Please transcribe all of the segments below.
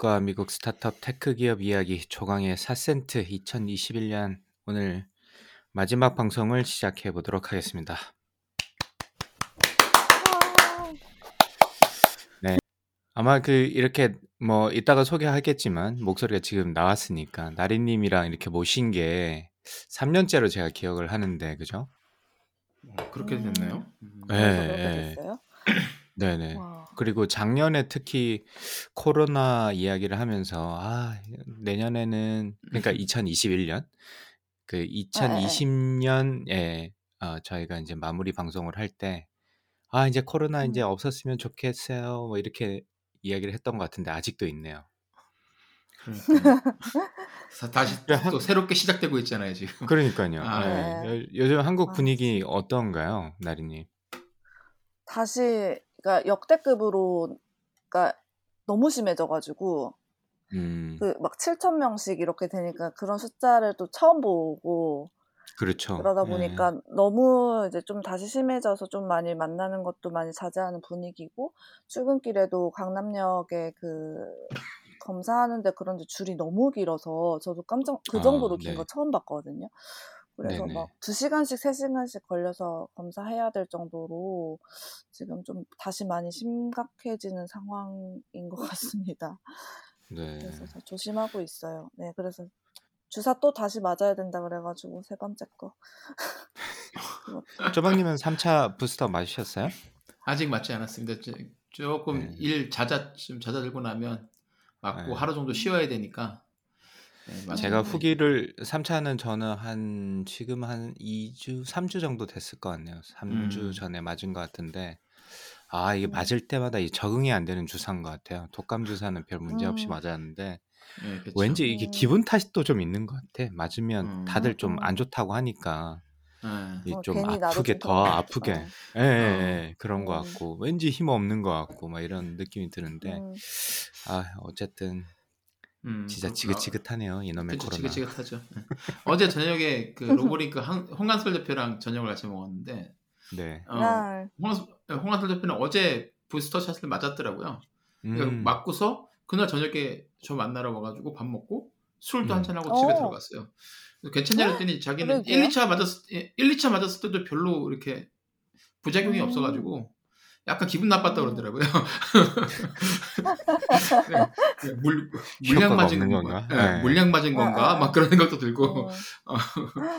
한국과 미국 스타트업 테크 기업 이야기 조강의 4센트 2021년 오늘 마지막 방송을 시작해 보도록 하겠습니다. 네. 아마 그 이렇게 뭐 이따가 소개하겠지만 목소리가 지금 나왔으니까 나리 님이랑 이렇게 모신 게 3년째로 제가 기억을 하는데 그죠? 어, 그렇게 됐나요? 음. 네, 네. 됐어요? 네네. 와. 그리고 작년에 특히 코로나 이야기를 하면서 아 내년에는 그러니까 2021년 그 에, 에, 에. 2020년에 어, 저희가 이제 마무리 방송을 할 때아 이제 코로나 이제 음. 없었으면 좋겠어요 뭐 이렇게 이야기를 했던 것 같은데 아직도 있네요. 그러니까요. 사- 다시 야, 한- 또 새롭게 시작되고 있잖아요 지금. 그러니까요. 아, 예. 네. 요- 요즘 한국 아, 분위기 어떤가요, 나리 님? 다시 그러니까 역대급으로 그러니까 너무 심해져가지고 음, 그막 7천 명씩 이렇게 되니까 그런 숫자를 또 처음 보고 그렇죠. 그러다 예. 보니까 너무 이제 좀 다시 심해져서 좀 많이 만나는 것도 많이 자제하는 분위기고 출근길에도 강남역에 그 검사하는데 그런데 줄이 너무 길어서 저도 깜짝 그 아, 정도로 긴 네. 거 처음 봤거든요. 그래서 네네. 막 2시간씩 3시간씩 걸려서 검사해야 될 정도로 지금 좀 다시 많이 심각해지는 상황인 것 같습니다. 네. 그래서 저 조심하고 있어요. 네, 그래서 주사 또 다시 맞아야 된다 그래가지고 세 번째 거. 조방님은 3차 부스터 맞으셨어요? 아직 맞지 않았습니다. 저- 조금 네. 일 잦아 좀 잦아들고 나면 맞고 네. 하루 정도 쉬어야 되니까. 네, 맞- 제가 음. 후기를 3차는 저는 한 지금 한 2주, 3주 정도 됐을 것 같네요. 3주 음. 전에 맞은 것 같은데 아 이게 음. 맞을 때마다 이 적응이 안 되는 주사인 것 같아요. 독감 주사는 별 문제 없이 음. 맞았는데 네, 그렇죠. 왠지 이게 음. 기분 탓이 또 좀 있는 것 같아. 맞으면 음. 다들 음, 좀안 음. 좋다고 하니까 네. 이 어, 좀 괜히 나도 아프게 좀 더 그런 것. 아프게 어. 예, 예, 예, 그런 것 음. 같고 왠지 힘 없는 것 같고 막 이런 느낌이 드는데 음. 아 어쨌든 음, 진짜 그렇구나. 지긋지긋하네요 이놈의 그쵸, 코로나. 지긋지긋하죠. 네. 어제 저녁에 그 로보링크 한- 홍한솔 대표랑 저녁을 같이 먹었는데 네. 어, 날. 홍한솔, 홍한솔 대표는 어제 부스터 샷을 맞았더라고요. 그러니까 음. 맞고서 그날 저녁에 저 만나러 와가지고 밥 먹고 술도 음. 한잔 하고 집에 어. 들어갔어요. 괜찮냐 그랬더니 자기는 그러게요. 1, 2차 맞았을 1, 2차 맞았을 때도 별로 이렇게 부작용이 음. 없어가지고 약간 기분 나빴다 음. 그러더라고요. 그냥 물 물량 맞은 건가? 건가? 예, 네. 물량 맞은 건가? 어, 어. 막 그런 생각도 들고 어. 어,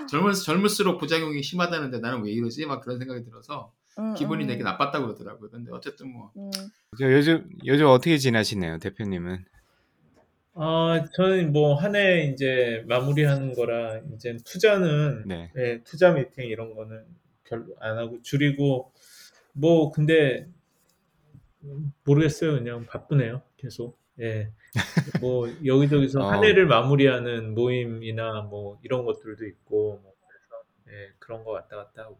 젊을 젊을수록 부작용이 심하다는데 나는 왜 이러지? 막 그런 생각이 들어서 음, 기분이 음. 되게 나빴다고 그러더라고요. 근데 어쨌든 뭐 음. 저 요즘 요즘 어떻게 지내시네요, 대표님은? 아, 저는 뭐 한 해 이제 마무리하는 거라 이제 투자는 네. 예, 투자 미팅 이런 거는 별로 안 하고 줄이고 뭐 근데 모르겠어요. 그냥 바쁘네요. 계속. 예. 뭐 여기저기서 한 어. 해를 마무리하는 모임이나 뭐 이런 것들도 있고 뭐 그래서 예, 그런 거 왔다 갔다 하고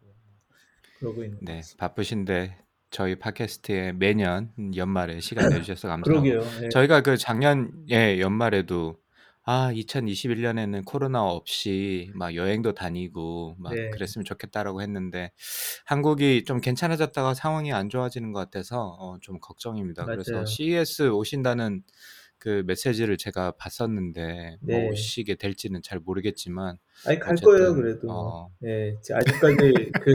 그러고 있는 것 네. 바쁘신데 저희 팟캐스트에 매년 연말에 시간 내주셔서 감사하고 그러게요. 예. 저희가 그 작년에 연말에도 아 2021년에는 코로나 없이 막 여행도 다니고 막 네. 그랬으면 좋겠다라고 했는데 한국이 좀 괜찮아졌다가 상황이 안 좋아지는 것 같아서 어, 좀 걱정입니다. 그래서 맞아요. CES 오신다는 그 메시지를 제가 봤었는데 뭐 네. 오시게 될지는 잘 모르겠지만 아니 갈 어쨌든, 거예요 그래도 어. 예 아직까지 그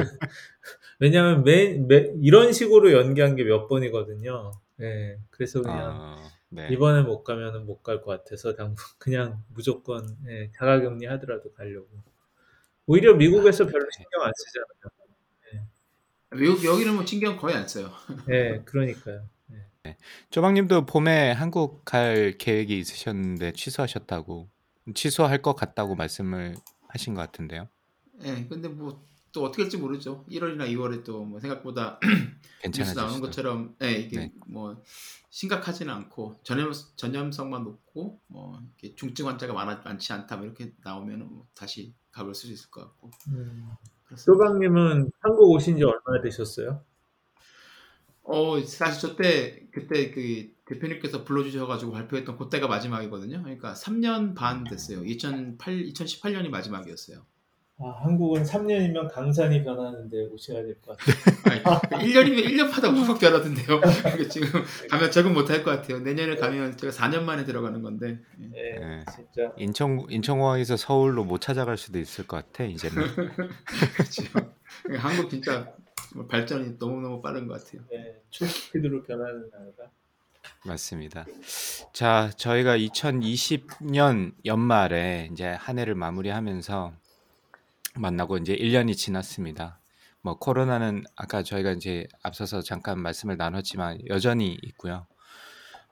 왜냐하면 매, 매 이런 식으로 연기한 게 몇 번이거든요 예 그래서 그냥 어, 네. 이번에 못 가면은 못 갈 것 같아서 당분 그냥 무조건 예, 자가격리 하더라도 가려고. 오히려 미국에서 별로 신경 안 쓰잖아요. 미국 여기는 뭐 신경 거의 안 써요. 예 그러니까요. 조방님도 봄에 한국 갈 계획이 있으셨는데 취소하셨다고 취소할 것 같다고 말씀을 하신 것 같은데요. 예, 근데 뭐 또 어떻게 될지 모르죠. 1월이나 2월에 또 뭐 생각보다 뉴스 나오는. 것처럼 네, 이게 네. 뭐 심각하지는 않고 전염 전염성만 높고 뭐 이렇게 중증 환자가 많아, 많지 않다 뭐 이렇게 나오면은 뭐 다시 가볼 수 있을 것 같고 음. 소방님은 한국 오신 지 얼마나 되셨어요? 어 사실 저 때 그때 그 대표님께서 불러주셔가지고 발표했던 그때가 마지막이거든요. 그러니까 3년 반 됐어요. 2008 2018년이 마지막이었어요. 아, 한국은 3년이면 강산이 변하는데 오셔야 될 것 같아요. 아니, 1년이면 1년마다 확 변하던데요. 그게 지금 가면 적응 못할 것 같아요. 내년에 가면 제가 4년 만에 들어가는 건데. 예. 네, 네. 진짜. 인천 인천공항에서 서울로 못 찾아갈 수도 있을 것 같아 이제는. 그렇죠. 한국 진짜 정말 발전이 너무 너무 빠른 것 같아요. 네, 초스피드로 변하는 나라가. 맞습니다. 자, 저희가 2020년 연말에 이제 한 해를 마무리하면서 만나고 이제 1년이 지났습니다. 뭐 코로나는 아까 저희가 이제 앞서서 잠깐 말씀을 나눴지만 여전히 있고요.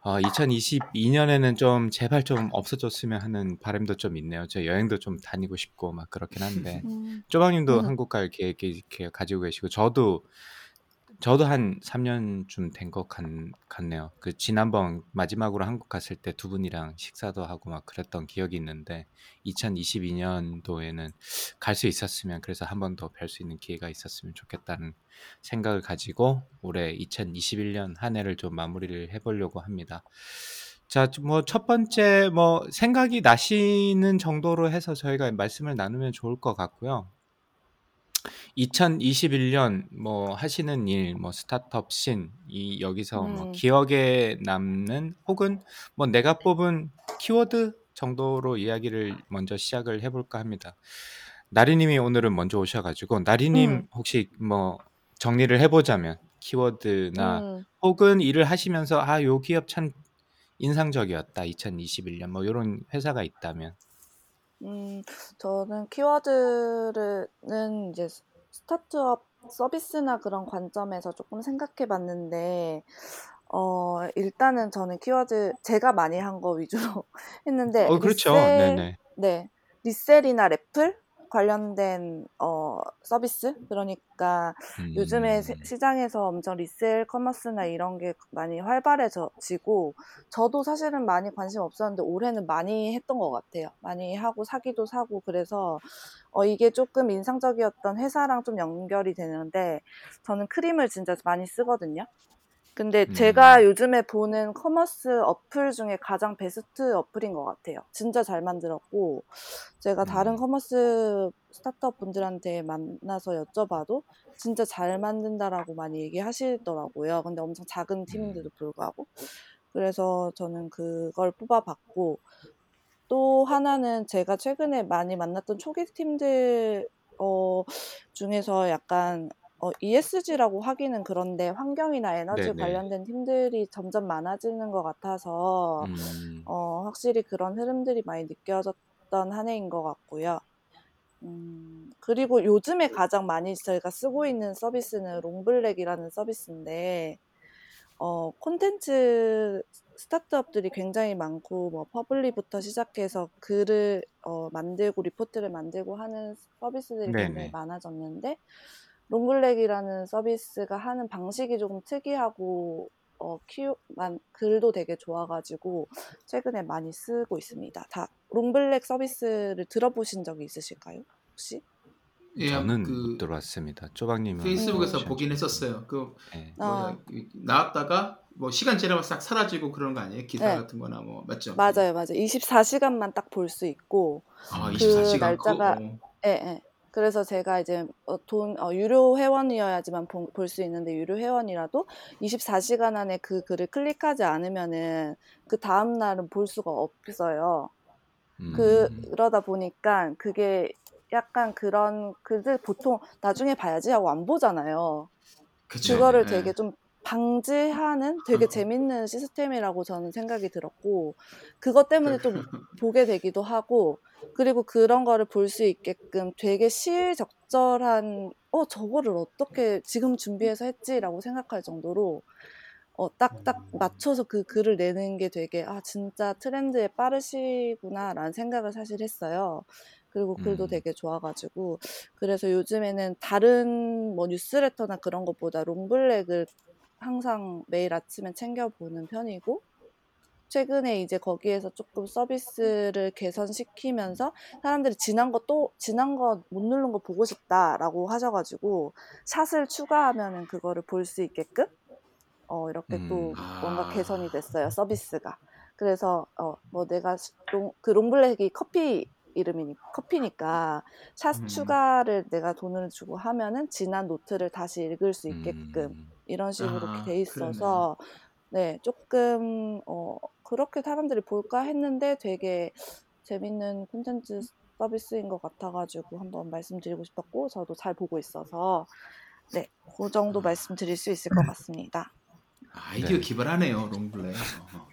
어, 2022년에는 좀 제발 좀 없어졌으면 하는 바람도 좀 있네요. 저 여행도 좀 다니고 싶고 막 그렇긴 한데 음. 쪼박님도 음. 한국 갈 계획이 이렇게 가지고 계시고 저도 저도 한 3년쯤 된 것 같네요. 그 지난번 마지막으로 한국 갔을 때 두 분이랑 식사도 하고 막 그랬던 기억이 있는데 2022년도에는 갈 수 있었으면 그래서 한 번 더 뵐 수 있는 기회가 있었으면 좋겠다는 생각을 가지고 올해 2021년 한 해를 좀 마무리를 해보려고 합니다. 자, 뭐 첫 번째 뭐 생각이 나시는 정도로 해서 저희가 말씀을 나누면 좋을 것 같고요. 2021년 뭐 하시는 일, 뭐 스타트업 신, 이 여기서 뭐 음. 기억에 남는 혹은 뭐 내가 뽑은 키워드 정도로 이야기를 먼저 시작을 해볼까 합니다. 나리님이 오늘은 먼저 오셔가지고 나리님 음. 혹시 뭐 정리를 해보자면 키워드나 음. 혹은 일을 하시면서 아, 요 기업 참 인상적이었다. 2021년 뭐 이런 회사가 있다면 음, 저는 키워드는 이제 스타트업 서비스나 그런 관점에서 조금 생각해 봤는데, 어, 일단은 저는 키워드 제가 많이 한 거 위주로 했는데, 어 그렇죠. 리셀, 네네. 네, resell이나 raffle 관련된 어, 서비스? 그러니까 요즘에 세- 음, 시장에서 엄청 resell commerce나 이런 게 많이 활발해지고 저도 사실은 많이 관심 없었는데 올해는 많이 했던 것 같아요. 많이 하고 사기도 사고 그래서 어, 이게 조금 인상적이었던 회사랑 좀 연결이 되는데 저는 크림을 진짜 많이 쓰거든요. 근데 제가 음, 요즘에 보는 commerce 어플 중에 가장 베스트 어플인 것 같아요. 진짜 잘 만들었고, 제가 다른 음, commerce 스타트업 분들한테 만나서 여쭤봐도 진짜 잘 만든다라고 많이 얘기하시더라고요. 근데 엄청 작은 팀인데도 음, 불구하고. 그래서 저는 그걸 뽑아봤고, 또 하나는 제가 최근에 많이 만났던 초기 팀들 어, 중에서 약간 어, ESG라고 하기는 그런데 환경이나 에너지 네네. 관련된 팀들이 점점 많아지는 것 같아서 음, 어, 확실히 그런 흐름들이 많이 느껴졌던 한 해인 것 같고요. 음, 그리고 요즘에 가장 많이 저희가 쓰고 있는 서비스는 롱블랙이라는 서비스인데 어, 콘텐츠 스타트업들이 굉장히 많고, 뭐, 퍼블리부터 시작해서 글을 어, 만들고, 리포트를 만들고 하는 서비스들이 굉장히 네네. 많아졌는데, 롱블랙이라는 서비스가 하는 방식이 조금 특이하고, 어, 키우, 만, 글도 되게 좋아가지고, 최근에 많이 쓰고 있습니다. 다, 롱블랙 서비스를 들어보신 적이 있으실까요? 혹시? 예, 저는 못그 들어왔습니다. 쪼박님은 페이스북에서 들어보셨는지 보긴 했었어요. 그 네. 아, 뭐야 그 나왔다가 뭐 시간 지나면 싹 사라지고 그런 거 아니에요? 기사 네. 같은 거나 뭐 맞죠? 맞아요, 맞아요. 24시간만 딱 볼 수 있고, 아, 그 24시간 날짜가 그 어. 예, 예. 그래서 제가 이제 어, 돈 어, 유료 회원이어야지만 볼 수 있는데 유료 회원이라도 24시간 안에 그 글을 클릭하지 않으면은 그 다음 날은 볼 수가 없어요. 그 음, 그러다 보니까 그게 약간 그런 글들 보통 나중에 봐야지 하고 안 보잖아요. 그쵸. 그거를 예. 되게 좀 방지하는 되게 재밌는 시스템이라고 저는 생각이 들었고 그것 때문에 좀 보게 되기도 하고 그리고 그런 거를 볼 수 있게끔 되게 시의적절한 어 저거를 어떻게 지금 준비해서 했지라고 생각할 정도로 어 딱딱 맞춰서 그 글을 내는 게 되게 아 진짜 트렌드에 빠르시구나라는 생각을 사실 했어요. 그리고 글도 음. 되게 좋아가지고 그래서 요즘에는 다른 뭐 뉴스레터나 그런 것보다 롱블랙을 항상 매일 아침에 챙겨보는 편이고 최근에 이제 거기에서 조금 서비스를 개선시키면서 사람들이 지난 거 또 지난 거 못 누른 거 보고 싶다라고 하셔가지고 샷을 추가하면은 그거를 볼 수 있게끔 어 이렇게 또 음. 뭔가 아. 개선이 됐어요 서비스가. 그래서 어 뭐 내가 롱, 그 롱블랙이 커피 이름이니 커피니까 샷 음. 추가를 내가 돈을 주고 하면은 지난 노트를 다시 읽을 수 있게끔 음. 이런 식으로 아, 돼 있어서 네 조금 어 그렇게 사람들이 볼까 했는데 되게 재밌는 콘텐츠 서비스인 것 같아가지고 한번 말씀드리고 싶었고 저도 잘 보고 있어서 네 그 정도 말씀드릴 수 있을 것 같습니다. 아이디어 네. 기발하네요 롱블랙. 어.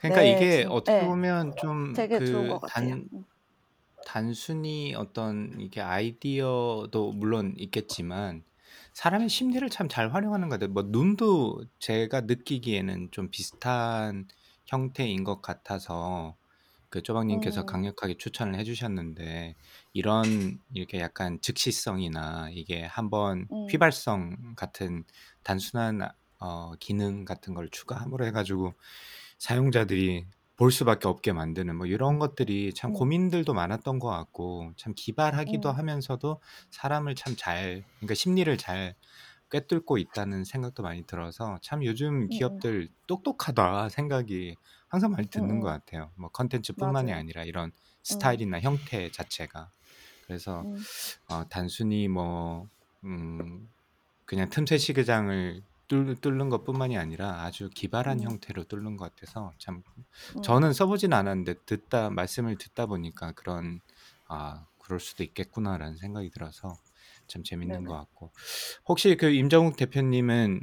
그러니까 네, 이게 진- 어떻게 네. 보면 좀 되게 좋은 그 것 같아요. 단 음. 단순히 어떤 이게 아이디어도 물론 있겠지만 사람의 심리를 참 잘 활용하는 것 같아요. 뭐 눈도 제가 느끼기에는 좀 비슷한 형태인 것 같아서 그 쪼박님께서 음. 강력하게 추천을 해주셨는데 이런 이렇게 약간 즉시성이나 이게 한번 음. 휘발성 같은 단순한 어, 기능 같은 걸 추가함으로 해가지고 사용자들이 볼 수밖에 없게 만드는 뭐 이런 것들이 참 음. 고민들도 많았던 것 같고 참 기발하기도 음. 하면서도 사람을 참 잘 그러니까 심리를 잘 꿰뚫고 있다는 생각도 많이 들어서 참 요즘 음. 기업들 똑똑하다 생각이 항상 많이 드는 음, 것 음. 같아요. 뭐 컨텐츠뿐만이 맞아요. 아니라 이런 스타일이나 형태 자체가 그래서 음. 어, 단순히 뭐 음, 그냥 틈새 시장을 뚫, 뚫는 것뿐만이 아니라 아주 기발한 음. 형태로 뚫는 것 같아서 참 음. 저는 써보진 않았는데 듣다 말씀을 듣다 보니까 그런 아 그럴 수도 있겠구나라는 생각이 들어서 참 재밌는 네네. 것 같고 혹시 그 임정욱 대표님은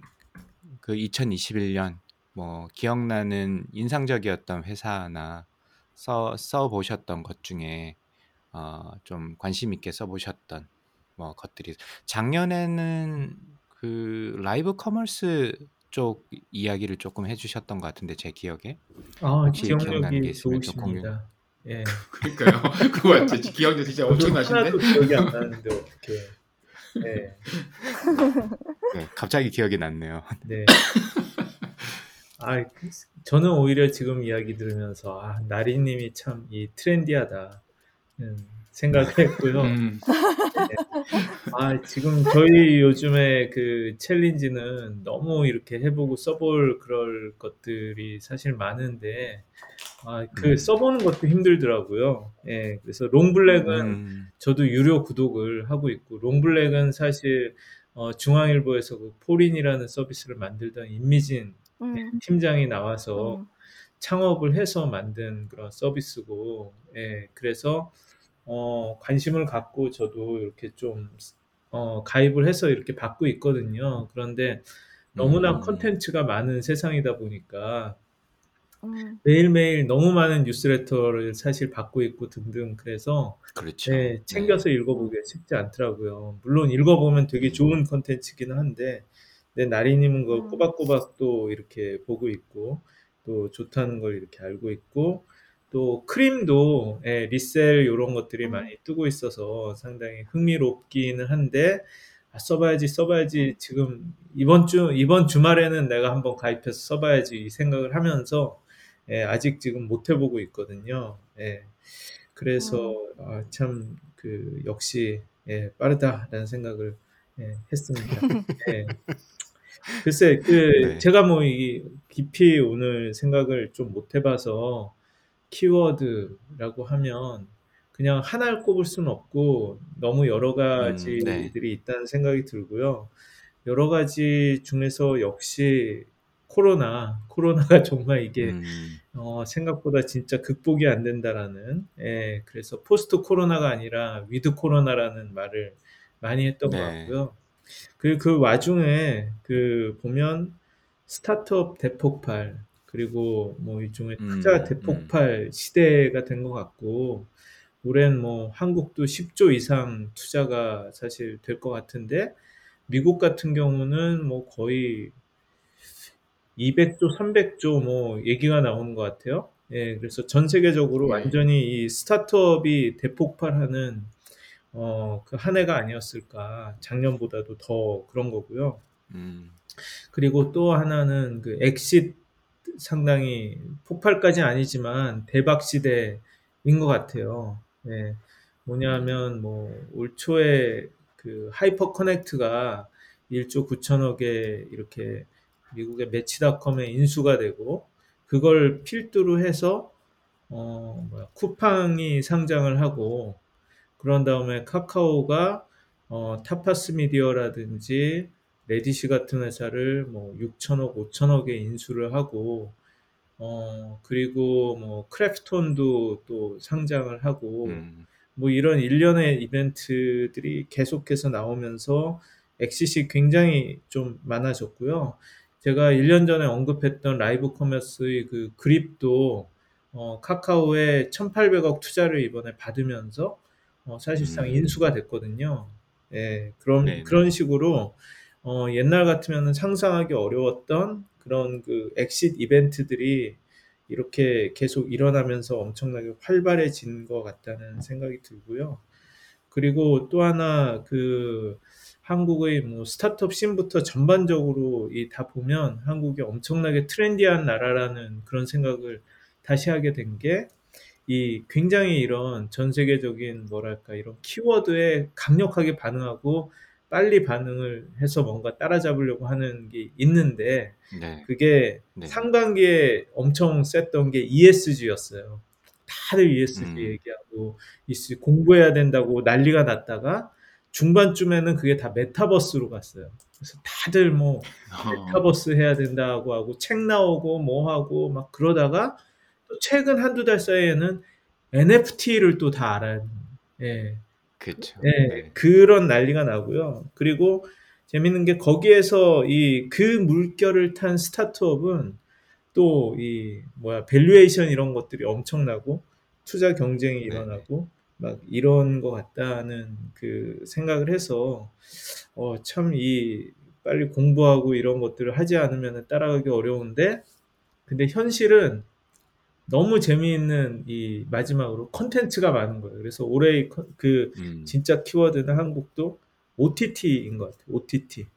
그 2021년 뭐 기억나는 인상적이었던 회사나 써, 써 보셨던 것 중에 어, 좀 관심 있게 써보셨던 뭐 것들이 작년에는 그 live commerce 쪽 이야기를 조금 해주셨던 것 같은데 제 기억에 아, 기억나는 게 있으면 좀 공유. 좋으십니다. 예. 그러니까요. 그거 진짜 기억력 진짜 엄청나신데. 기억이 안 나는데 어떻게? 예. 네, 갑자기 기억이 났네요. 네. 아, 그- 저는 오히려 지금 이야기 들으면서 아, 나리님이 참 이 트렌디하다 음, 생각을 했고요. 음. 아, 지금 저희 요즘에 그 챌린지는 너무 이렇게 해보고 써볼 그럴 것들이 사실 많은데, 아, 그 음. 써보는 것도 힘들더라고요. 예, 그래서 롱블랙은 음, 저도 유료 구독을 하고 있고, 롱블랙은 사실 어, 중앙일보에서 그 폴인이라는 서비스를 만들던 임미진 음. 팀장이 나와서 음. 창업을 해서 만든 그런 서비스고, 예, 그래서 어, 관심을 갖고 저도 이렇게 좀 어, 가입을 해서 이렇게 받고 있거든요. 그런데 너무나 음. 컨텐츠가 많은 세상이다 보니까 음. 매일매일 너무 많은 뉴스레터를 사실 받고 있고 등등 그래서 그렇죠. 네, 챙겨서 읽어보기가 쉽지 않더라고요. 물론 읽어보면 되게 좋은 컨텐츠기는 한데, 내 나리님은 음. 꼬박꼬박 또 이렇게 보고 있고, 또 좋다는 걸 이렇게 알고 있고, 또 크림도 예, 리셀 이런 것들이 음. 많이 뜨고 있어서 상당히 흥미롭기는 한데, 아, 써봐야지, 써봐야지. 지금 이번 주, 이번 주말에는 내가 한번 가입해서 써봐야지 이 생각을 하면서, 예, 아직 지금 못 해보고 있거든요. 예. 그래서 아, 참 그 역시 예, 빠르다라는 생각을 예, 했습니다. 예. 글쎄 그 네. 제가 뭐 이 깊이 오늘 생각을 좀 못 해봐서 키워드라고 하면 그냥 하나를 꼽을 수는 없고 너무 여러 가지들이 네. 있다는 생각이 들고요. 여러 가지 중에서 역시 코로나, 코로나가 정말 이게 음, 어, 생각보다 진짜 극복이 안 된다라는, 예, 그래서 포스트 코로나가 아니라 위드 코로나라는 말을 많이 했던 것 네. 같고요. 그, 그 와중에 그 보면 스타트업 대폭발, 그리고 뭐 일종의 투자 음, 대폭발 시대가 된 것 같고, 올해는 뭐 한국도 10조 이상 투자가 사실 될 것 같은데, 미국 같은 경우는 뭐 거의 200조, 300조 뭐 얘기가 나오는 것 같아요. 예, 그래서 전 세계적으로 네. 완전히 이 스타트업이 대폭발하는 어, 그 한 해가 아니었을까. 작년보다도 더 그런 거고요. 음. 그리고 또 하나는 그 엑싯 상당히 폭발까지 아니지만 대박 시대인 것 같아요. 예. 뭐냐면 뭐 올 초에 그 하이퍼 커넥트가 1조 9천억에 이렇게 미국의 매치닷컴에 인수가 되고 그걸 필두로 해서 어 뭐야 쿠팡이 상장을 하고 그런 다음에 카카오가 어 타파스 미디어라든지 래디쉬 같은 회사를 뭐 6천억, 5천억에 인수를 하고 어 그리고 뭐 크래프톤도 또 상장을 하고 음. 뭐 이런 일련의 이벤트들이 계속해서 나오면서 엑시이 굉장히 좀 많아졌고요. 제가 1년 전에 언급했던 라이브 커머스의 그 그립도 어, 카카오에 1,800억 투자를 이번에 받으면서 어, 사실상 음. 인수가 됐거든요. 예, 그런 네네. 그런 식으로 어, 옛날 같으면 상상하기 어려웠던 그런 그 엑싯 이벤트들이 이렇게 계속 일어나면서 엄청나게 활발해진 것 같다는 생각이 들고요. 그리고 또 하나 그 한국의 뭐 스타트업 씬부터 전반적으로 이 다 보면 한국이 엄청나게 트렌디한 나라라는 그런 생각을 다시 하게 된 게 이 굉장히 이런 전 세계적인 뭐랄까 이런 키워드에 강력하게 반응하고 빨리 반응을 해서 뭔가 따라잡으려고 하는 게 있는데 네. 그게 네. 상반기에 엄청 셌던 게 ESG였어요. 다들 ESG 음. 얘기하고 ESG 공부해야 된다고 난리가 났다가 중반쯤에는 그게 다 메타버스로 갔어요. 그래서 다들 뭐 어, 메타버스 해야 된다고 하고 책 나오고 뭐 하고 막 그러다가 또 최근 한두 달 사이에는 NFT를 또 다 알아요. 예. 그렇죠. 네, 네. 그런 난리가 나고요. 그리고 재밌는 게 거기에서 이 그 물결을 탄 스타트업은 또 이 뭐야 valuation 이런 것들이 엄청나고 투자 경쟁이 네. 일어나고 막 이런 것 같다는 그 생각을 해서 어 참 이 빨리 공부하고 이런 것들을 하지 않으면 따라가기 어려운데 근데 현실은 너무 재미있는 이 마지막으로 컨텐츠가 많은 거예요. 그래서 올해의 컨- 그 음. 진짜 키워드는 한국도 OTT인 것 같아요. OTT.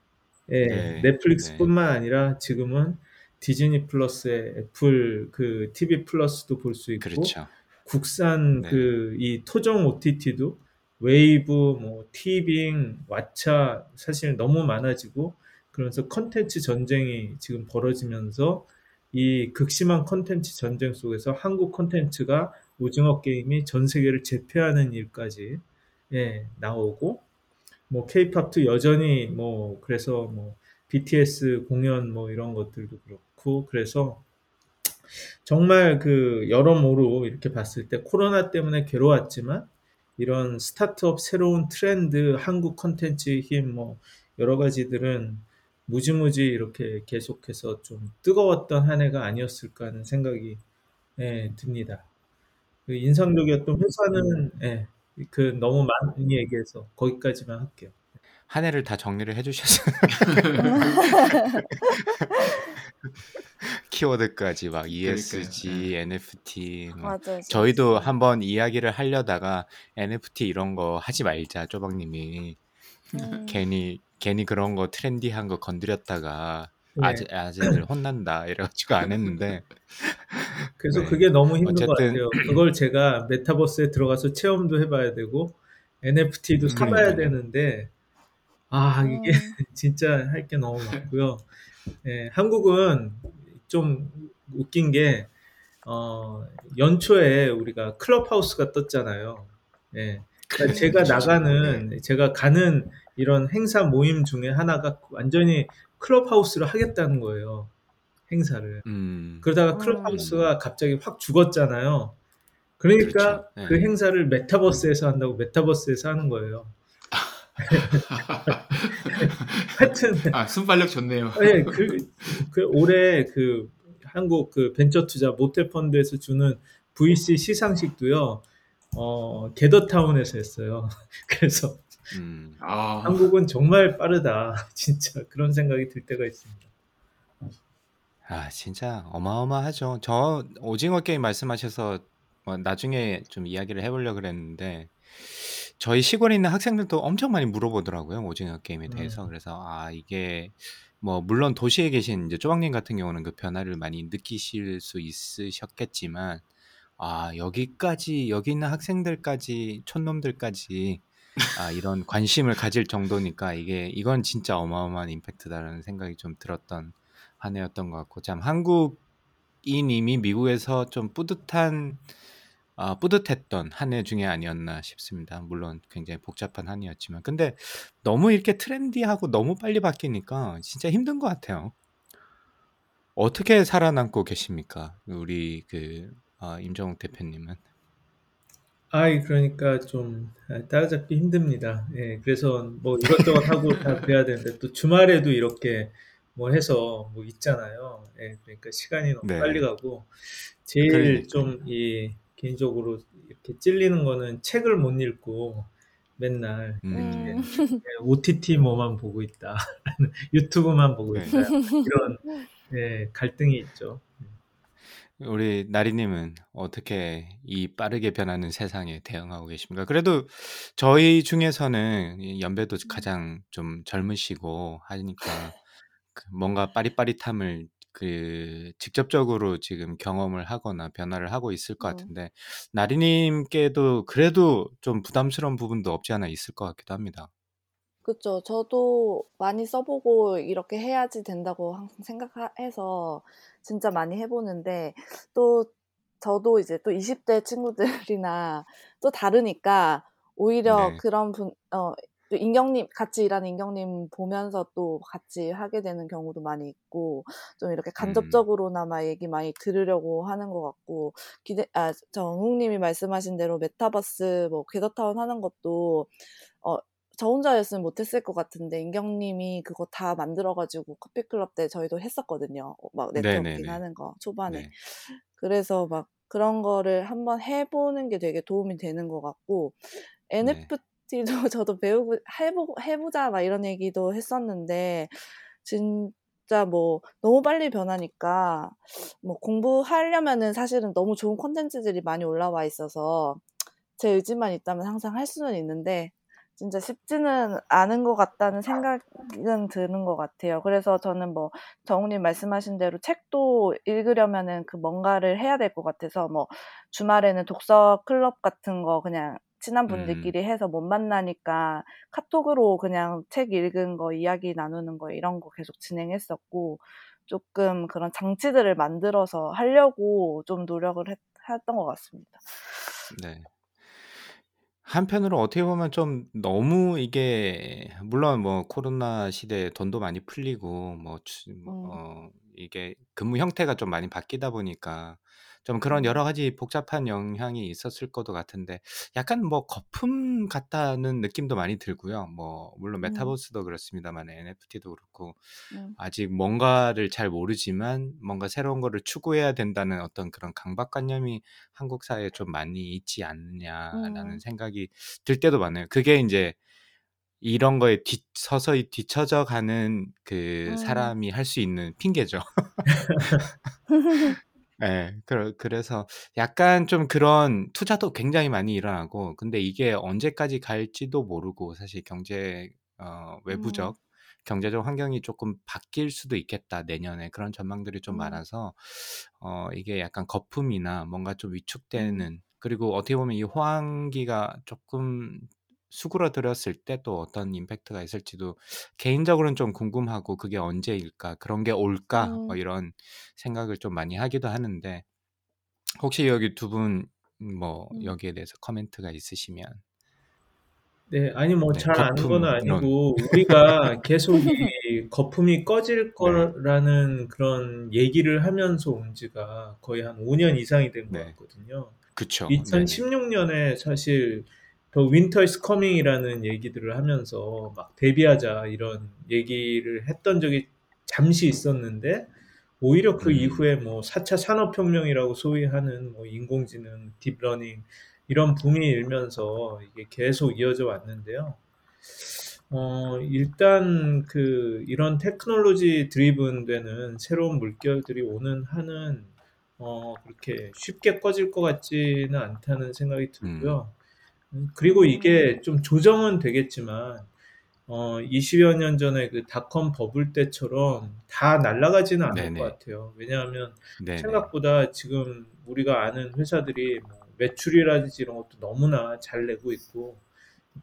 예, 네, 넷플릭스뿐만 아니라 지금은 디즈니 플러스에 애플 그 TV 플러스도 볼 수 있고 그렇죠. 국산 네. 그이 토종 OTT도 웨이브, 뭐 티빙, 왓챠 사실 너무 많아지고 그러면서 컨텐츠 전쟁이 지금 벌어지면서 이 극심한 컨텐츠 전쟁 속에서 한국 컨텐츠가 오징어 게임이 전 세계를 제패하는 일까지 예, 나오고 뭐 케이팝도 여전히 뭐 그래서 뭐 BTS 공연 뭐 이런 것들도 그렇고 그래서 정말 그 여러모로 이렇게 봤을 때 코로나 때문에 괴로웠지만 이런 스타트업 새로운 트렌드 한국 컨텐츠 힘뭐 여러 가지들은 무지무지 이렇게 계속해서 좀 뜨거웠던 한 해가 아니었을까 하는 생각이 예, 듭니다. 그 인상적이었던 회사는 예, 그 너무 많이 얘기해서 거기까지만 할게요. 한 해를 다 정리를 해주셨어요. 키워드까지 막 ESG, 그러니까요. NFT. 뭐. 맞아요. 저희도. 한번 이야기를 하려다가 NFT 이런 거 하지 말자 쪼박님이 음, 괜히 괜히 그런 거 트렌디한 거 건드렸다가 네. 아재 아재들 혼난다 이래가지고 안 했는데 그래서 네. 그게 너무 힘든 것 어쨌든 같아요. 그걸 제가 메타버스에 들어가서 체험도 해봐야 되고 NFT도 사봐야 그러니까요. 되는데 아 이게 음, 진짜 할 게 너무 많고요. 예, 한국은 좀 웃긴 게 어, 연초에 우리가 클럽하우스가 떴잖아요. 예. 그러니까 네, 제가. 나가는 제가 가는 이런 행사 모임 중에 하나가 완전히 클럽하우스를 하겠다는 거예요. 행사를. 음, 그러다가 음. 클럽하우스가 갑자기 확 죽었잖아요. 그러니까 그렇죠. 네. 그 행사를 메타버스에서 한다고 메타버스에서 하는 거예요. 하여튼 아 순발력 좋네요. 네, 그, 그 올해 그 한국 그 벤처 투자 모태 펀드에서 주는 VC 시상식도요. 어, 게더타운에서 했어요. 그래서 음, 아 한국은 정말 빠르다. 진짜 그런 생각이 들 때가 있습니다. 아 진짜 어마어마하죠. 저 오징어 게임 말씀하셔서 뭐 나중에 좀 이야기를 해 보려고 그랬는데 저희 시골에 있는 학생들도 엄청 많이 물어보더라고요, 오징어 게임에 대해서. 음. 그래서 아 이게 뭐 물론 도시에 계신 이제 쪼박님 같은 경우는 그 변화를 많이 느끼실 수 있으셨겠지만 아 여기까지 여기 있는 학생들까지 촌놈들까지 아 이런 관심을 가질 정도니까 이게 이건 진짜 어마어마한 임팩트다라는 생각이 좀 들었던 한 해였던 것 같고 참 한국인님이 미국에서 좀 뿌듯한 아 뿌듯했던 한 해 중에 아니었나 싶습니다. 물론 굉장히 복잡한 한 해였지만 근데 너무 이렇게 트렌디하고 너무 빨리 바뀌니까 진짜 힘든 것 같아요. 어떻게 살아남고 계십니까? 우리 그 아 임정욱 대표님은? 아이 그러니까 좀 아 따라잡기 힘듭니다. 예. 그래서 뭐 이것저것 하고 다 그래야 되는데 또 주말에도 이렇게 뭐 해서 뭐 있잖아요. 예. 그러니까 시간이 너무 빨리 네. 가고 제일 그러니까요. 좀이 개인적으로 이렇게 찔리는 거는 책을 못 읽고 맨날 이렇게 음. 음. 예 'OTT 뭐만 보고 있다. 유튜브만 보고 네. 있다.' 이런 예 갈등이 있죠. 음. 우리 나리님은 어떻게 이 빠르게 변하는 세상에 대응하고 계십니까? 그래도 저희 중에서는 이 연배도 가장 좀 젊으시고 하니까 그 뭔가 빠릿빠릿함을 그 직접적으로 지금 경험을 하거나 변화를 하고 있을 것 음. 같은데 나리님께도 그래도 좀 부담스러운 부분도 없지 않아 있을 것 같기도 합니다. 그쵸. 저도 많이 써 보고 이렇게 해야지 된다고 항상 생각하 해서 진짜 많이 해 보는데 또 저도 이제 또 20대 친구들이나 또 다르니까 오히려 네. 그런 분 어 또 인경님 같이 일하는 인경님 보면서 또 같이 하게 되는 경우도 많이 있고 좀 이렇게 음. 간접적으로나마 얘기 많이 들으려고 하는 것 같고 기대 아 정욱 님이 말씀하신 대로 메타버스 뭐 궤도타운 하는 것도 어 저 혼자였으면 못했을 것 같은데 인경님이 그거 다 만들어 가지고 커피클럽 때 저희도 했었거든요. 어막 네트워킹. 하는 거 초반에. 네. 그래서 막 그런 거를 한번 해 보는 게 되게 도움이 되는 것 같고 네. NFT도 저도 배우고 해보 해 보자 막 이런 얘기도 했었는데 진짜 뭐 너무 빨리 변하니까 뭐 공부하려면은 사실은 너무 좋은 콘텐츠들이 많이 올라와 있어서 제 의지만 있다면 항상 할 수는 있는데 진짜 쉽지는 않은 것 같다는 생각은 드는 것 같아요. 그래서 저는 뭐 정우님 말씀하신 대로 책도 읽으려면은 그 뭔가를 해야 될 것 같아서 뭐 주말에는 독서 클럽 같은 거 그냥 친한 음. 분들끼리 해서 못 만나니까 카톡으로 그냥 책 읽은 거 이야기 나누는 거 이런 거 계속 진행했었고 조금 그런 장치들을 만들어서 하려고 좀 노력을 했, 했던 것 같습니다. 네. 한편으로 어떻게 보면 좀 너무 이게 물론 뭐 코로나 시대에 돈도 많이 풀리고 뭐주뭐 음, 어 이게 근무 형태가 좀 많이 바뀌다 보니까 좀 그런 여러 음, 가지 복잡한 영향이 있었을 것도 같은데 약간 뭐 거품 같다는 느낌도 많이 들고요. 뭐 물론 음, 메타버스도 그렇습니다만 NFT도 그렇고 음, 아직 뭔가를 잘 모르지만 뭔가 새로운 거를 추구해야 된다는 어떤 그런 강박관념이 한국 사회에 좀 많이 있지 않느냐라는 음, 생각이 들 때도 많아요. 그게 인제 이런 거에 뒤 서서히 뒤처져 가는 그 음, 사람이 할 수 있는 핑계죠. 예. 그러 그래서 약간 좀 그런 투자도 굉장히 많이 일어나고 근데 이게 언제까지 갈지도 모르고 사실 경제 어 음, 외부적 경제적 환경이 조금 바뀔 수도 있겠다 내년에. 그런 전망들이 좀 음, 많아서 어 이게 약간 거품이나 뭔가 좀 음, 위축되는 그리고 어떻게 보면 이 호황기가 조금 수그러들었을 때 또 어떤 임팩트가 있을지도 개인적으로는 좀 궁금하고 '그게 언제일까? 그런 게 올까?' 뭐 음, 이런 생각을 좀 많이 하기도 하는데 혹시 여기 두 분 뭐 음. 여기에 대해서 코멘트가 있으시면 네. 아니 뭐 네. 잘 아는 이론. 아니고 우리가 계속 이 거품이 꺼질 네. 거라는 그런 얘기를 하면서 온 지가 거의 한 5년 이상이 된것 네. 같거든요. 네네. 2016년에 사실 the winter is coming이라는 얘기들을 하면서 막 대비하자 이런 얘기를 했던 적이 잠시 있었는데 오히려 그 음. 이후에 뭐 4차 산업혁명이라고 소위 하는 뭐 인공지능, deep learning 이런 붐이 일면서 이게 계속 이어져 왔는데요. 어, 일단 그 이런 technology driven 되는 새로운 물결들이 오는 한은 어, 그렇게 쉽게 꺼질 것 같지는 않다는 생각이 들고요. 음, 그리고 이게 좀 조정은 되겠지만 어, 20여 년 전에 그 닷컴 버블 때처럼 다 날아가지는 않을 네네. 것 같아요. 왜냐하면 네네. 생각보다 지금 우리가 아는 회사들이 뭐 매출이라든지 이런 것도 너무나 잘 내고 있고,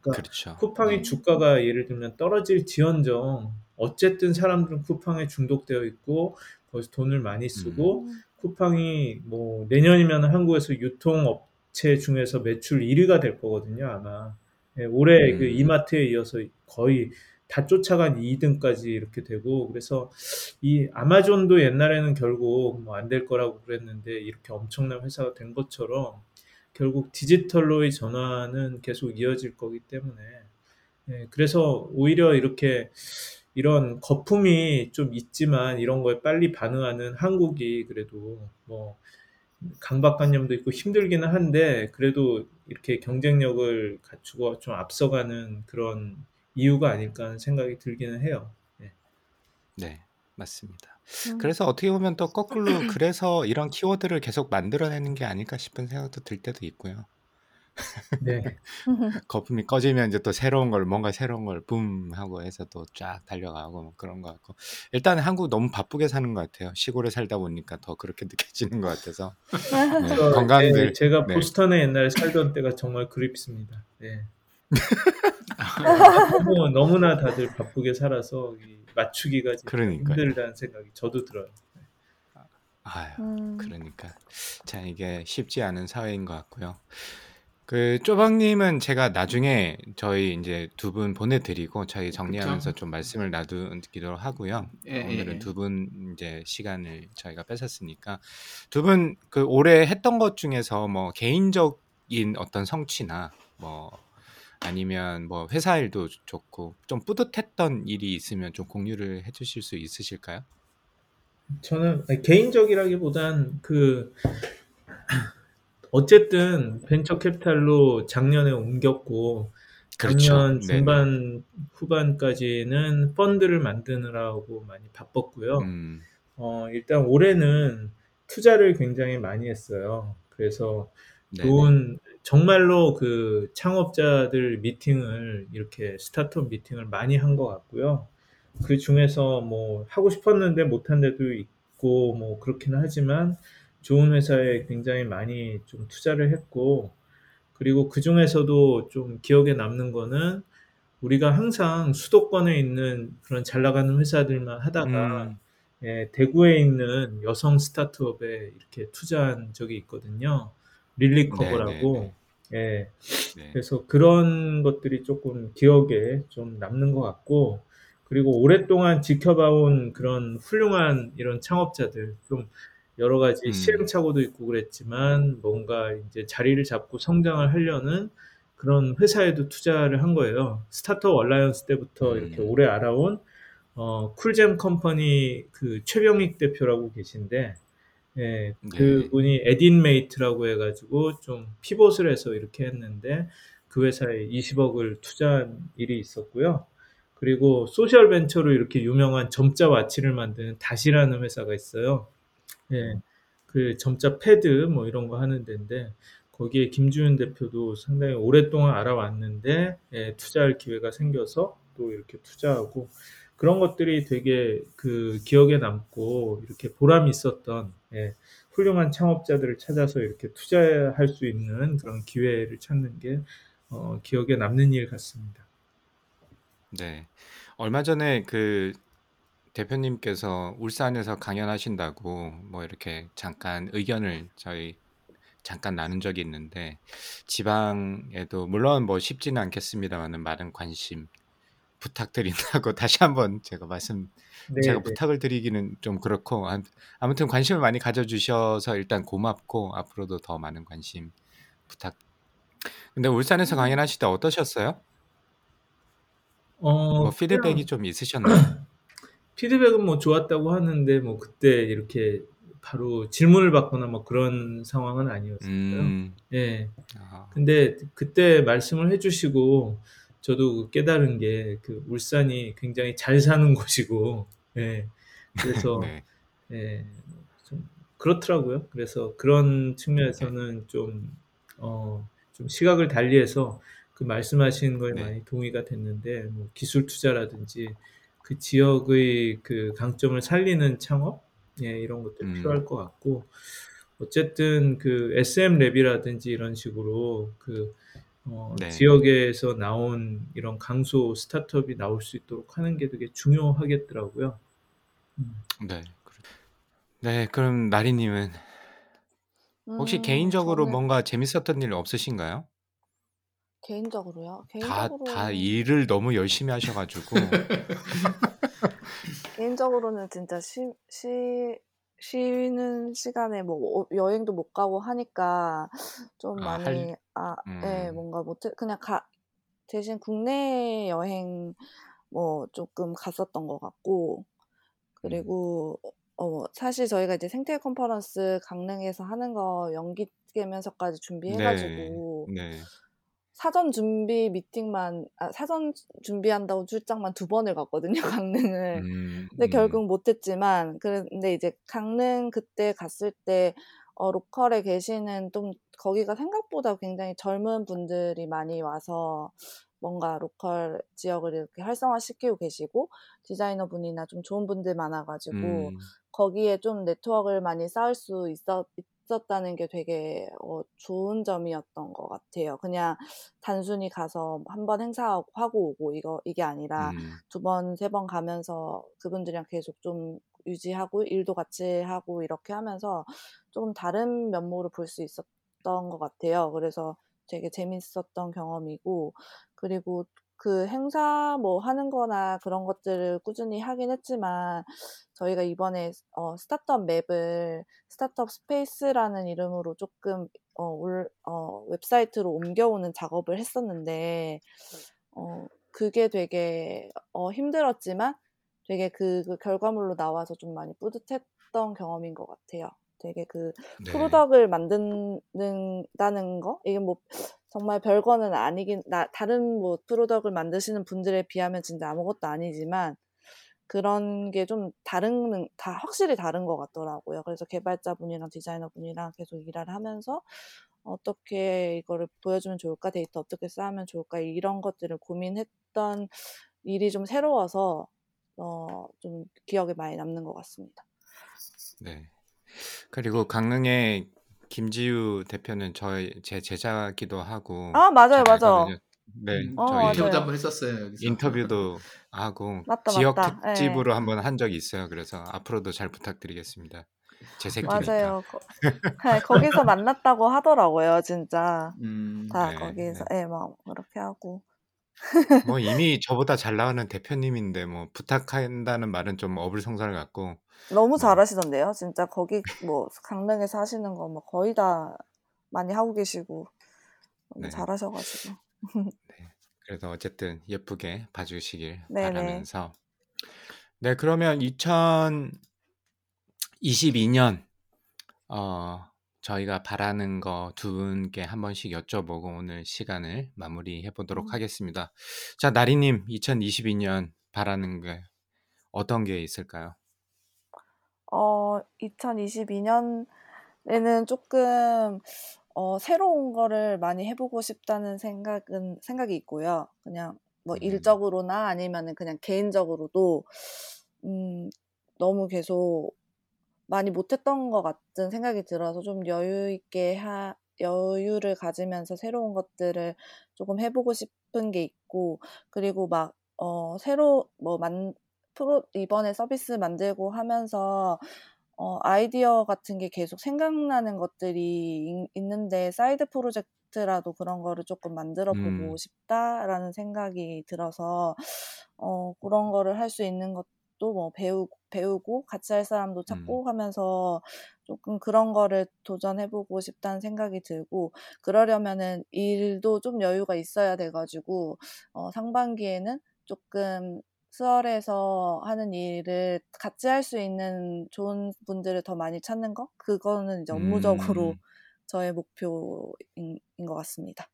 그러니까 그렇죠. 쿠팡의 네. 주가가 예를 들면 떨어질 지언정 어쨌든 사람들은 쿠팡에 중독되어 있고 거기서 돈을 많이 쓰고 음. 쿠팡이 뭐 내년이면 한국에서 유통업 체 중에서 매출 1위가 될 거거든요 아마 예, 올해 그 음. 이마트에 이어서 거의 다 쫓아간 2등까지 이렇게 되고 그래서 이 아마존도 옛날에는 결국 뭐 안 될 거라고 그랬는데 이렇게 엄청난 회사가 된 것처럼 결국 디지털로의 전환은 계속 이어질 거기 때문에 예, 그래서 오히려 이렇게 이런 거품이 좀 있지만 이런 거에 빨리 반응하는 한국이 그래도 뭐 강박관념도 있고 힘들기는 한데 그래도 이렇게 경쟁력을 갖추고 좀 앞서가는 그런 이유가 아닐까 하는 생각이 들기는 해요. 네. 네, 맞습니다. 음. 그래서 어떻게 보면 또 거꾸로 그래서 이런 키워드를 계속 만들어내는 게 아닐까 싶은 생각도 들 때도 있고요. 네. 거품이 꺼지면 이제 또 새로운 걸 뭔가 새로운 걸 붐 하고 해서 또 쫙 달려가고 뭐 그런 것 같고 일단 한국 너무 바쁘게 사는 것 같아요. 시골에 살다 보니까 더 그렇게 느껴지는 것 같아서 네, 저, 건강들 예, 제가 네. 보스턴에 옛날에 살던 때가 정말 그립습니다. 네. 너무, 너무나 다들 바쁘게 살아서 이 맞추기가. 힘들다는 생각이 저도 들어요. 아유, 음. 그러니까 자 이게 쉽지 않은 사회인 것 같고요. 그 쪼박님은 제가 나중에 저희 이제 두 분 보내드리고 저희 정리하면서 그쵸? 좀 말씀을 나누기로 하고요. 예, 예, 오늘은 예. 두분 이제 시간을 저희가 뺏었으니까 두 분 그 올해 했던 것 중에서 뭐 개인적인 어떤 성취나 뭐 아니면 뭐 회사 일도 좋고 좀 뿌듯했던 일이 있으면 좀 공유를 해주실 수 있으실까요? 저는 개인적이라기보단 그 어쨌든 벤처 캐피탈로 작년에 옮겼고 그렇죠. 작년 네네. 중반 후반까지는 펀드를 만드느라고 많이 바빴고요. 음, 어, 일단 올해는 투자를 굉장히 많이 했어요. 그래서 네네. 좋은 정말로 그 창업자들 미팅을 이렇게 스타트업 미팅을 많이 한 것 같고요. 그 중에서 뭐 하고 싶었는데 못한 데도 있고 뭐 그렇기는 하지만 좋은 회사에 굉장히 많이 좀 투자를 했고 그리고 그 중에서도 좀 기억에 남는 거는 우리가 항상 수도권에 있는 그런 잘 나가는 회사들만 하다가 음, 예, 대구에 있는 여성 스타트업에 이렇게 투자한 적이 있거든요. 릴리커버라고. 예, 네. 그래서 그런 것들이 조금 기억에 좀 남는 것 같고, 그리고 오랫동안 지켜봐온 그런 훌륭한 이런 창업자들, 좀 여러 가지 음. 시행착오도 있고 그랬지만, 뭔가 이제 자리를 잡고 성장을 하려는 그런 회사에도 투자를 한 거예요. 스타트업 얼라이언스 때부터 음. 이렇게 오래 알아온 어, 쿨잼 컴퍼니 그 최병익 대표라고 계신데, 예, 네. 그분이 에딘 메이트라고 해가지고 좀 pivot을 해서 이렇게 했는데 그 회사에 20억을 투자한 일이 있었고요. 그리고 소셜 벤처로 이렇게 유명한 점자 watch를 만드는 닷이라는 회사가 있어요. 예, 그 점자 패드 뭐 이런 거 하는 데인데 거기에 김주윤 대표도 상당히 오랫동안 알아왔는데 예, 투자할 기회가 생겨서 또 이렇게 투자하고 그런 것들이 되게 그 기억에 남고 이렇게 보람이 있었던 예, 훌륭한 창업자들을 찾아서 이렇게 투자할 수 있는 그런 기회를 찾는 게 어, 기억에 남는 일 같습니다. 네. 얼마 전에 그 대표님께서 울산에서 강연하신다고 뭐 이렇게 잠깐 의견을 저희 잠깐 나눈 적이 있는데 지방에도 물론 뭐 쉽지는 않겠습니다만은 많은 관심 부탁드린다고 다시 한번 제가 말씀 네, 제가 네. 부탁을 드리기는 좀 그렇고 암- 아무튼 관심을 많이 가져주셔서 일단 고맙고 앞으로도 더 많은 관심 부탁. 근데 울산에서 강연하실 때 어떠셨어요? 어, 뭐 피드백이 그냥 좀 있으셨나요? 피드백은 뭐 좋았다고 하는데 뭐 그때 이렇게 바로 질문을 받거나 뭐 그런 상황은 아니었어요. 음, 예. 아, 근데 그때 말씀을 해주시고 저도 깨달은 게 그 울산이 굉장히 잘 사는 곳이고, 예. 그래서 네. 예, 좀 그렇더라고요. 그래서 그런 측면에서는 좀, 어, 좀 시각을 달리해서 그 말씀하신 거에 네. 많이 동의가 됐는데, 뭐 기술 투자라든지 그 지역의 그 강점을 살리는 창업, 예, 이런 것들 음. 필요할 것 같고, 어쨌든 그 SM 랩이라든지 이런 식으로 그 어, 네. 지역에서 나온 이런 강소 스타트업이 나올 수 있도록 하는 게 되게 중요하겠더라고요. 음. 네. 네, 그럼 나리님은 혹시 음, 개인적으로 저는 뭔가 재밌었던 일 없으신가요? 개인적으로요? 다, 다 개인적으로 일을 너무 열심히 하셔가지고. 개인적으로는 진짜 쉬, 쉬, 쉬는 시간에 뭐 어- 여행도 못 가고 하니까 좀 아, 할, 많이 아, 예, 음, 뭔가 못해 그냥 가 대신 국내 여행 뭐 조금 갔었던 것 같고 음, 그리고 어 사실 저희가 이제 생태 컨퍼런스 강릉에서 하는 거 연기 되면서까지 네, 준비해가지고 네. 사전 준비 미팅만 아, 사전 준비한다고 출장만 두 번을 갔거든요 강릉을. 음, 근데 음, 결국 못했지만 근데 이제 강릉 그때 갔을 때 어, local에 계시는 좀 거기가 생각보다 굉장히 젊은 분들이 많이 와서 뭔가 local 지역을 이렇게 활성화시키고 계시고 디자이너 분이나 좀 좋은 분들 많아가지고 음, 거기에 좀 네트워크를 많이 쌓을 수 있었, 있었다는 게 되게 어, 좋은 점이었던 것 같아요. 그냥 단순히 가서 한 번 행사하고 하고 오고 이거 이게 아니라 음, 두 번, 세 번 가면서 그분들이랑 계속 좀 유지하고 일도 같이 하고 이렇게 하면서 조금 다른 면모를 볼 수 있었던 것 같아요. 그래서 되게 재밌었던 경험이고 그리고 그 행사 뭐 하는 거나 그런 것들을 꾸준히 하긴 했지만 저희가 이번에 어, 스타트업 맵을 스타트업 스페이스라는 이름으로 조금 어, 올, 어, 웹사이트로 옮겨오는 작업을 했었는데 어, 그게 되게 어, 힘들었지만 되게 그, 그 결과물로 나와서 좀 많이 뿌듯했던 경험인 것 같아요. 되게 그 네. 프로덕을 만든다는 거 이게 뭐 정말 별거는 아니긴 나, 다른 뭐 프로덕을 만드시는 분들에 비하면 진짜 아무것도 아니지만 그런 게 좀 다른 다 확실히 다른 것 같더라고요. 그래서 개발자분이랑 디자이너분이랑 계속 일을 하면서 어떻게 이거를 보여주면 좋을까 데이터 어떻게 쌓으면 좋을까 이런 것들을 고민했던 일이 좀 새로워서 어, 좀 기억에 많이 남는 것 같습니다. 네. 그리고 강릉의 김지우 대표는 저희 제 제자기도 하고 아 맞아요 잘 맞아. 알거든요. 네, 음, 어 저희 인터뷰도 맞아요. 한번 했었어요 여기서. 인터뷰도 하고 맞다 지역 맞다. 예. 특집으로 한번 한 적이 있어요. 그래서 앞으로도 잘 부탁드리겠습니다. 제 새끼니까. 맞아요. 거, 네, 거기서 만났다고 하더라고요, 진짜. 음, 다 네, 거기서, 네. 예, 막, 그렇게 하고. 뭐 이미 저보다 잘 나가는 대표님인데 뭐 부탁한다는 말은 좀 어불성설 같고 너무 뭐 잘하시던데요? 진짜 거기 뭐, 강릉에서 하시는 거 뭐 거의 다 많이 하고 계시고, 너무 네. 잘하셔 가지고. 네. 그래서 어쨌든 예쁘게 봐주시길 네네. 바라면서 네 그러면 2022년 어 저희가 바라는 거 두 분께 한 번씩 여쭤보고 오늘 시간을 마무리해 보도록 음. 하겠습니다. 자 나리님 2022년 바라는 게 어떤 게 있을까요? 어, 2022년에는 조금, 어, 새로운 거를 많이 해보고 싶다는 생각은, 생각이 있고요. 그냥 뭐 음, 일적으로나 아니면은 그냥 개인적으로도, 음, 너무 계속 많이 못했던 것 같은 생각이 들어서 좀 여유 있게 하, 여유를 가지면서 새로운 것들을 조금 해보고 싶은 게 있고, 그리고 막, 어, 새로, 뭐, 만, 프로, 이번에 서비스 만들고 하면서, 어, 아이디어 같은 게 계속 생각나는 것들이 있, 있는데, side project라도 그런 거를 조금 만들어 보고 음, 싶다라는 생각이 들어서, 어, 그런 거를 할 수 있는 것 도 뭐 배우, 배우고 같이 할 사람도 음, 찾고 하면서 조금 그런 거를 도전해보고 싶다는 생각이 들고, 그러려면은 일도 좀 여유가 있어야 돼가지고, 어, 상반기에는 조금 수월해서 하는 일을 같이 할 수 있는 좋은 분들을 더 많이 찾는 거? 그거는 이제 업무적으로 음, 저의 목표인 인것 같습니다.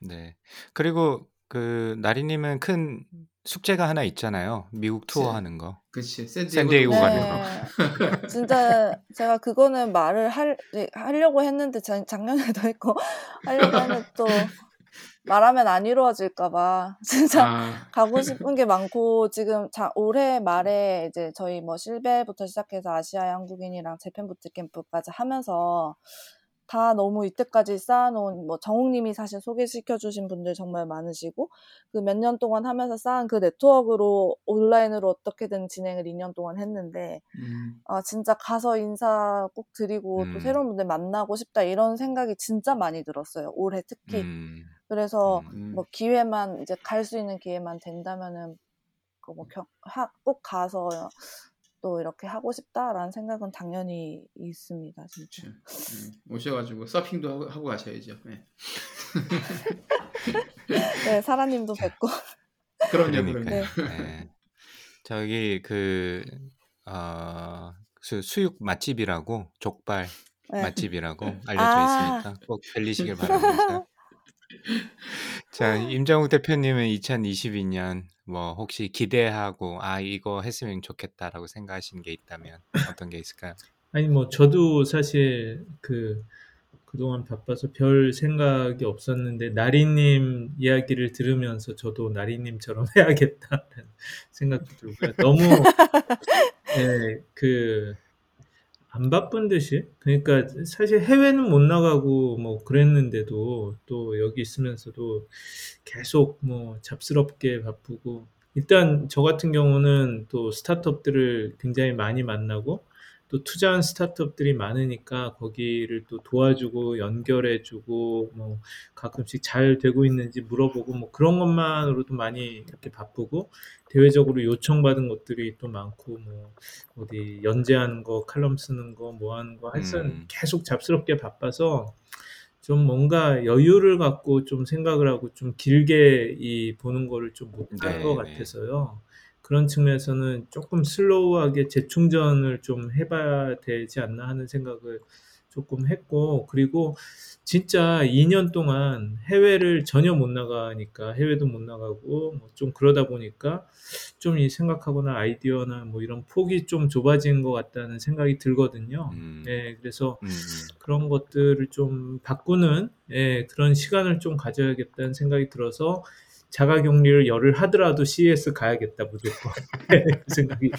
네. 그리고 그 나리님은 큰 숙제가 하나 있잖아요. 미국 그치. 투어 하는 거. 그치 샌디에고 샌디에이고 가는 네. 진짜 제가 그거는 말을 할, 네, 하려고 했는데 작, 작년에도 했고 하려고 했는데 또 말하면 안 이루어질까봐 진짜 아, 가고 싶은 게 많고 지금 자, 올해 말에 이제 저희 뭐 실베부터 시작해서 아시아 한국인이랑 재팬 부트캠프까지 하면서 다 너무 이때까지 쌓아놓은 뭐 정욱님이 사실 소개시켜주신 분들 정말 많으시고 그 몇 년 동안 하면서 쌓은 그 네트워크로 온라인으로 어떻게든 진행을 2년 동안 했는데 음, 아 진짜 가서 인사 꼭 드리고 음. 또 새로운 분들 만나고 싶다 이런 생각이 진짜 많이 들었어요 올해 특히 음, 그래서 음. 뭐 기회만 이제 갈 수 있는 기회만 된다면은 그뭐꼭 가서 또 이렇게 하고 싶다라는 생각은 당연히 있습니다 진짜. 그치. 음, 오셔가지고 서핑도 하고, 하고 가셔야죠. 네. 네 사라님도 뵙고 그럼요. 그럼요. 네. 저기 그 어, 수, 수육 맛집이라고 족발 네. 맛집이라고 알려져 아. 있으니까 꼭 들리시길 바랍니다. 자, 임정욱 대표님은 2022년 뭐 혹시 기대하고 아 이거 했으면 좋겠다라고 생각하시는 게 있다면 어떤 게 있을까요? 아니 뭐 저도 사실 그 그동안 바빠서 별 생각이 없었는데 나리님 이야기를 들으면서 저도 나리님처럼 해야겠다는 생각도 들고요. 너무 예, 그 안 바쁜 듯이? 그러니까 사실 해외는 못 나가고 뭐 그랬는데도 또 여기 있으면서도 계속 뭐 잡스럽게 바쁘고. 일단 저 같은 경우는 또 스타트업들을 굉장히 많이 만나고 또 투자한 스타트업들이 많으니까 거기를 또 도와주고 연결해주고 뭐 가끔씩 잘 되고 있는지 물어보고 뭐 그런 것만으로도 많이 이렇게 바쁘고 대외적으로 요청받은 것들이 또 많고 뭐 어디 연재하는 거 칼럼 쓰는 거 뭐 하는 거 하여튼 음. 계속 잡스럽게 바빠서 좀 뭔가 여유를 갖고 좀 생각을 하고 좀 길게 이 보는 거를 좀 못하는 네, 것 네. 같아서요. 그런 측면에서는 조금 슬로우하게 재충전을 좀 해봐야 되지 않나 하는 생각을 조금 했고 그리고 진짜 2년 동안 해외를 전혀 못 나가니까 해외도 못 나가고 뭐 좀 그러다 보니까 좀 이 생각하거나 아이디어나 뭐 이런 폭이 좀 좁아진 것 같다는 생각이 들거든요. 음. 네, 그래서 음, 음. 그런 것들을 좀 바꾸는 예, 그런 시간을 좀 가져야겠다는 생각이 들어서 자가격리를 열을 하더라도 CES 가야겠다 무조건 예, 그 생각이.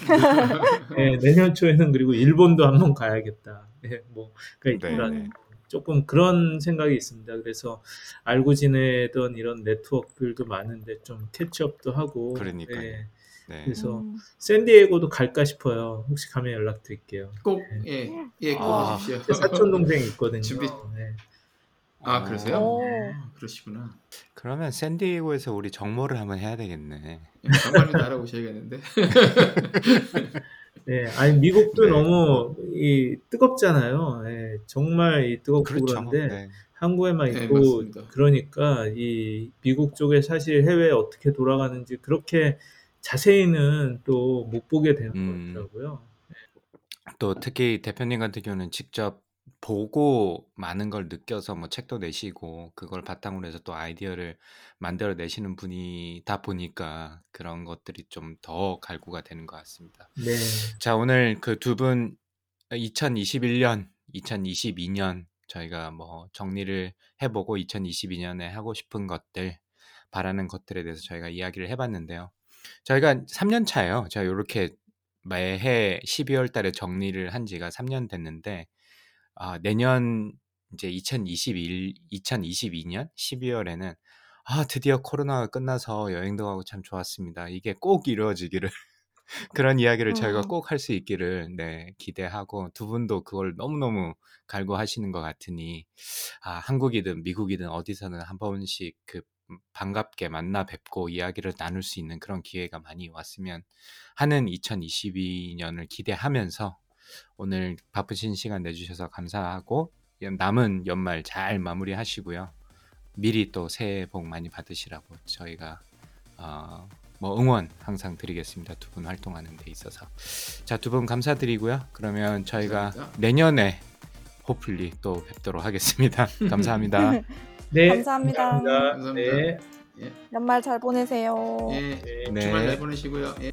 예, 내년 초에는 그리고 일본도 한번 가야겠다. 예, 뭐 그러니까 네, 이런 네. 조금 그런 생각이 있습니다. 그래서 알고 지내던 이런 네트워크들도 많은데 좀 캐치업도 하고 그러니까요. 예, 네. 그래서 음. 샌디에고도 갈까 싶어요. 혹시 가면 연락드릴게요. 꼭, 예, 예, 꼭 아. 사촌 동생이 있거든요. 준비- 네. 아, 그러세요? 오. 아, 그러시구나. 그러면 샌디에고에서 우리 정모를 한번 해야 되겠네. 예, 정말로 알아보셔야겠는데. 네, 아니 미국도 네. 너무 이 뜨겁잖아요. 예, 정말 이 뜨겁고 그 그렇죠. 런데 네. 한국에만 네, 있고 맞습니다. 그러니까 이 미국 쪽에 사실 해외 어떻게 돌아가는지 그렇게 자세히는 또 못 보게 되는 음. 것 같더라고요. 또 특히 대표님 같은 경우는 직접 보고 많은 걸 느껴서 뭐 책도 내시고 그걸 바탕으로 해서 또 아이디어를 만들어 내시는 분이다 보니까 그런 것들이 좀 더 갈구가 되는 것 같습니다. 네, 자, 오늘 그 두 분 2021년, 2022년 저희가 뭐 정리를 해보고 2022년에 하고 싶은 것들, 바라는 것들에 대해서 저희가 이야기를 해봤는데요. 저희가 3년 차예요. 제가 이렇게 매해 12월 달에 정리를 한 지가 3년 됐는데, 아, 내년 이제 2021, 2022년 12월에는 아, 드디어 코로나가 끝나서 여행도 가고 참 좋았습니다. 이게 꼭 이루어지기를 그런 이야기를 저희가 음. 꼭할 수 있기를 네, 기대하고 두 분도 그걸 너무너무 갈구하시는 것 같으니 아, 한국이든 미국이든 어디서는 한 번씩 그 음, 반갑게 만나 뵙고 이야기를 나눌 수 있는 그런 기회가 많이 왔으면 하는 2022년을 기대하면서 오늘 바쁘신 시간 내주셔서 감사하고 남은 연말 잘 마무리하시고요. 미리 또 새해 복 많이 받으시라고 저희가 어, 뭐 응원 항상 드리겠습니다. 두 분 활동하는 데 있어서. 자, 두 분 감사드리고요. 그러면 저희가 감사합니다. 내년에 호플리 또 뵙도록 하겠습니다. 감사합니다. 네, 감사합니다. 감사합니다. 감사합니다. 네. 예, 연말 잘 보내세요. 예, 네. 주말 잘 보내시고요. 예.